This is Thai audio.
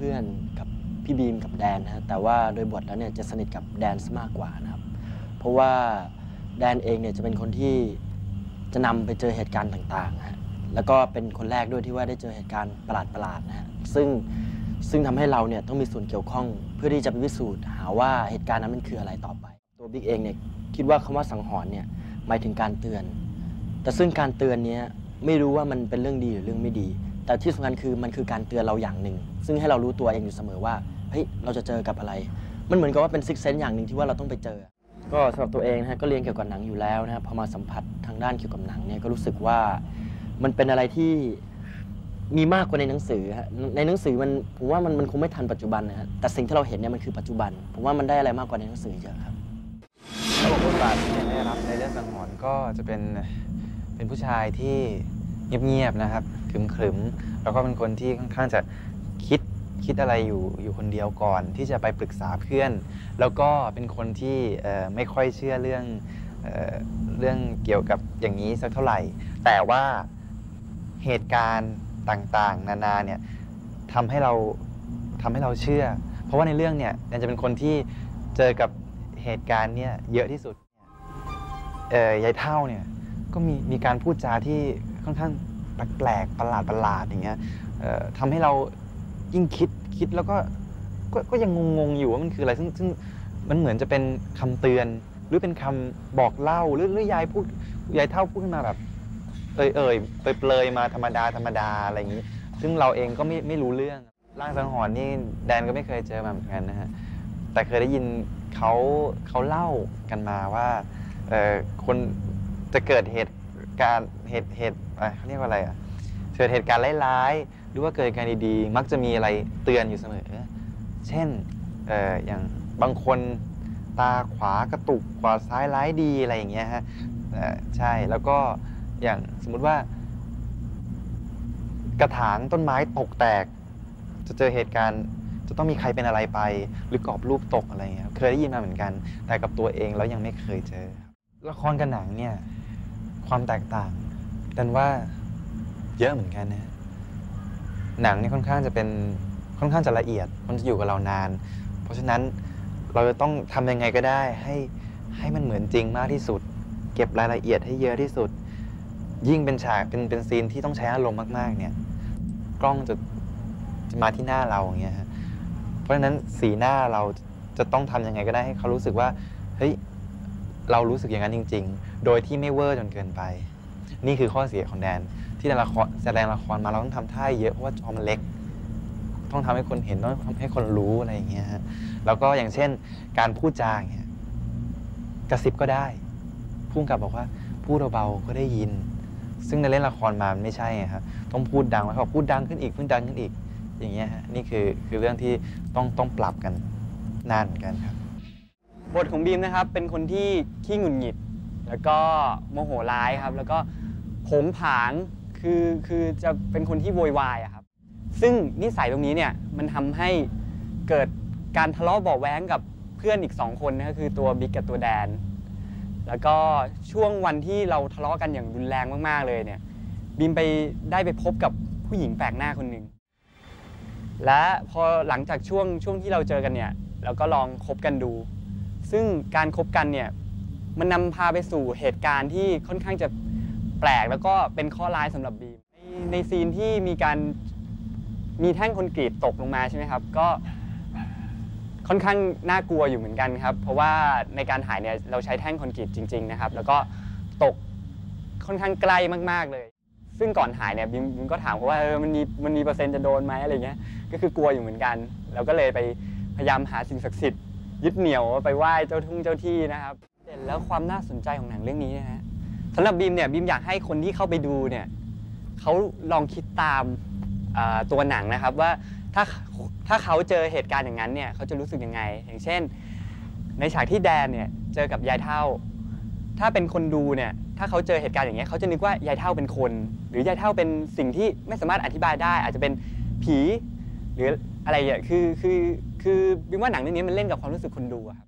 พื่อนกับพี่บีมกับแดนนะฮะแต่ว่าโดยบทแล้วเนี่ยจะสนิทกับแดนซะมากกว่านะครับ เพราะว่าแดนเองเนี่ยจะเป็นคนที่จะนำไปเจอเหตุการณ์ต่างๆฮะแล้วก็เป็นคนแรกด้วยที่ว่าได้เจอเหตุการณ์ประหลาดๆนะฮะซึ่งซึ่งทำให้เราเนี่ยต้องมีส่วนเกี่ยวข้องเพื่อที่จะไปพิสูจน์หาว่าเหตุการณ์นั้นมันคืออะไรต่อไป ตัวบิ๊กเองเนี่ยคิดว่าคำว่าสังหรณ์เนี่ยหมายถึงการเตือน แต่ซึ่งการเตือนเนี้ย ไม่รู้ว่ามันเป็นเรื่องดีหรือเรื่องไม่ดี แต่ที่สำคัญคือมันคือการเตือนเราอย่างหนึ่ง ซึ่งให้เรารู้ตัวเองอยู่เสมอว่าเฮ้ยเราจะเจอกับอะไร มันเหมือนกับว่าเป็นซิกเซนอย่างหนึ่งที่ว่าเราต้องไปเจอ ก็สำหรับตัวเองนะฮะก็เรียนเกี่ยวกับหนังอยู่แล้วนะครับพอมาสัมผัสทางด้านเกี่ยวกับหนังเนี่ยก็รู้สึกว่ามันเป็นอะไรที่มีมากกว่าในหนังสือฮะในหนังสือมันผมว่ามันมันคงไม่ทันปัจจุบันนะฮะแต่สิ่งที่เราเห็นเนี่ยมันคือปัจจุบัน ผมว่ามันได้อะไรมากกว่าในหนังสือเยอะครับแล้วบทบาทที่ได้รับในเรื่องสังหรณ์ก็จะเป็น เป็นผู้ชายที่เงียบๆนะครับขรึมๆแล้วก็เป็นคนที่ค่อนข้างจะคิดคิดอะไรอยู่อยู่คนเดียวก่อน ที่จะไปปรึกษาเพื่อน แล้วก็เป็นคนที่ไม่ค่อยเชื่อเรื่องเอเรื่องเกี่ยวกับอย่างนี้สักเท่าไหร่ แต่ว่าเหตุการณ์ต่างๆ นานาเนี่ยทำให้เราทำให้เราเชื่อ เพราะว่าในเรื่องเนี่ยแดนจะเป็นคนที่เจอกับเหตุการณ์เนี่ยเยอะที่สุดเอ่อยายเท่าเนี่ย ก็มีมีการพูดจาที่ค่อนข้างแปลกประหลาดประหลาดอย่างเงี้ยทำให้เรายิ่งคิดคิดแล้วก็ก็ก็ยังงงๆอยู่ว่ามันคืออะไรซึ่งซึ่งมันเหมือนจะเป็นคำเตือน หรือเป็นคำบอกเล่าหรือหรือยายพูดยายเท่าพูดขึ้นมาแบบ เอ่ยเอ่ยเปยเปลยมาธรรมดาธรรมดาอะไรอย่างนี้ ซึ่งเราเองก็ไม่ไม่รู้เรื่องร่างสังหรณ์นี่แดนก็ไม่เคยเจอมาเหมือนกันนะฮะแต่เคยได้ยินเขาเขาเล่ากันมาว่าเออคน จะเกิดเหตุการณ์เหตุเหตุอะเขาเรียกว่าอะไรอะเกิดเหตุการณ์ร้ายๆหรือว่าเกิดเหตุการดีๆมักจะมีอะไรเตือนอยู่เสมอ เช่นเอ่ออย่างบางคนตาขวากระตุกขวาซ้ายร้ายดีอะไรอย่างเงี้ยฮะใช่แล้วก็อย่างสมมุติว่ากระถางต้นไม้ตกแตก จะเจอเหตุการณ์จะต้องมีใครเป็นอะไรไป หรือกรอบรูปตกอะไรเงี้ยเคยได้ยินมาเหมือนกัน แต่กับตัวเองแล้วยังไม่เคยเจอ ละครกับหนังเนี่ย ความแตกต่างดันว่าเยอะเหมือนกันนะหนังนี่ค่อนข้างจะเป็นค่อนข้างจะละเอียด มันจะอยู่กับเรานาน เพราะฉะนั้นเราจะต้องทำยังไงก็ได้ให้ให้มันเหมือนจริงมากที่สุด เก็บรายละเอียดให้เยอะที่สุด ยิ่งเป็นฉากเป็นเป็นซีนที่ต้องใช้อารมณ์มากๆ เนี่ย กล้องจะจะมาที่หน้าเราอย่างเงี้ยฮะเพราะฉะนั้นสีหน้าเราจะต้องทำยังไงก็ได้ให้เขารู้สึกว่าเฮ้ย เรารู้สึกอย่างนั้นจริง ๆ โดยที่ไม่เวอร์จนเกินไป นี่คือข้อเสียของแดน ที่แดนละครแสดงละครมาเราต้องทำท่าเยอะเพราะว่าจอมันเล็ก ต้องทำให้คนเห็นต้องทำให้คนรู้อะไรอย่างเงี้ยฮะแล้วก็อย่างเช่น การพูดจาอย่างเงี้ยกระซิบก็ได้พุ่งกับบอกว่าพูดเบาๆก็ได้ยิน ซึ่งในเล่นละครมามันไม่ใช่ไงครับต้องพูดดังแล้วเขาพูดดังขึ้นอีกพูดดังขึ้นอีก อย่างเงี้ยฮะนี่คือคือเรื่องที่ต้องต้องปรับกันนานเหมือนกันครับ บทของบีมนะครับเป็นคนที่ขี้หงุดหงิด แล้วก็โมโหร้ายครับ แล้วก็โผงผางคือคือจะเป็นคนที่โวยวายอะครับ ซึ่งนิสัยตรงนี้เนี่ยมันทำให้เกิดการทะเลาะเบาแว้งกับเพื่อนอีกสองคนนะก็คือตัวบิ๊กกับตัวแดน แล้วก็ช่วงวันที่เราทะเลาะกันอย่างรุนแรงมากๆเลยเนี่ยบีมไปได้ไปพบกับผู้หญิงแปลกหน้าคนหนึ่งและพอหลังจากช่วงช่วงที่เราเจอกันเนี่ยเราก็ลองคบกันดู ซึ่งการคบกันเนี่ยมันนำพาไปสู่เหตุการณ์ที่ค่อนข้างจะแปลกแล้วก็เป็นโชคร้ายสำหรับบีมในในซีนที่มีการมีแท่งคอนกรีตตกลงมาใช่ไหมครับ ก็ค่อนข้างน่ากลัวอยู่เหมือนกันครับ เพราะว่าในการถ่ายเนี่ยเราใช้แท่งคอนกรีตจริง ๆนะครับ แล้วก็ตกค่อนข้างใกล้มากๆเลย ซึ่งก่อนถ่ายเนี่ยบีมบีมก็ถามเขาว่าเออมันมีมันมีเปอร์เซ็นต์จะโดนไหมอะไรเงี้ยก็คือกลัวอยู่เหมือนกัน เราก็เลยไปพยายามหาสิ่งศักดิ์สิทธิ์ ยึดเหนี่ยวไปไหว้เจ้าทุ่งเจ้าที่นะครับเสร็จแล้วความน่าสนใจของหนังเรื่องนี้นะฮะสำหรับบีมเนี่ยบีมอยากให้คนที่เข้าไปดูเนี่ยเขาลองคิดตามตัวหนังนะครับว่าถ้าถ้าเขาเจอเหตุการณ์อย่างนั้นเนี่ยเขาจะรู้สึกยังไง อย่างเช่น ในฉากที่แดนเนี่ยเจอกับยายเท่า ถ้าเป็นคนดูเนี่ยถ้าเขาเจอเหตุการณ์อย่างเงี้ยเขาจะนึกว่ายายเท่าเป็นคน หรือยายเท่าเป็นสิ่งที่ไม่สามารถอธิบายได้ อาจจะเป็นผีหรืออะไรอย่างเงี้ยคือคือ คือบิมว่าหนังเรื่องนี้มันเล่นกับความรู้สึกคนดูอะครับ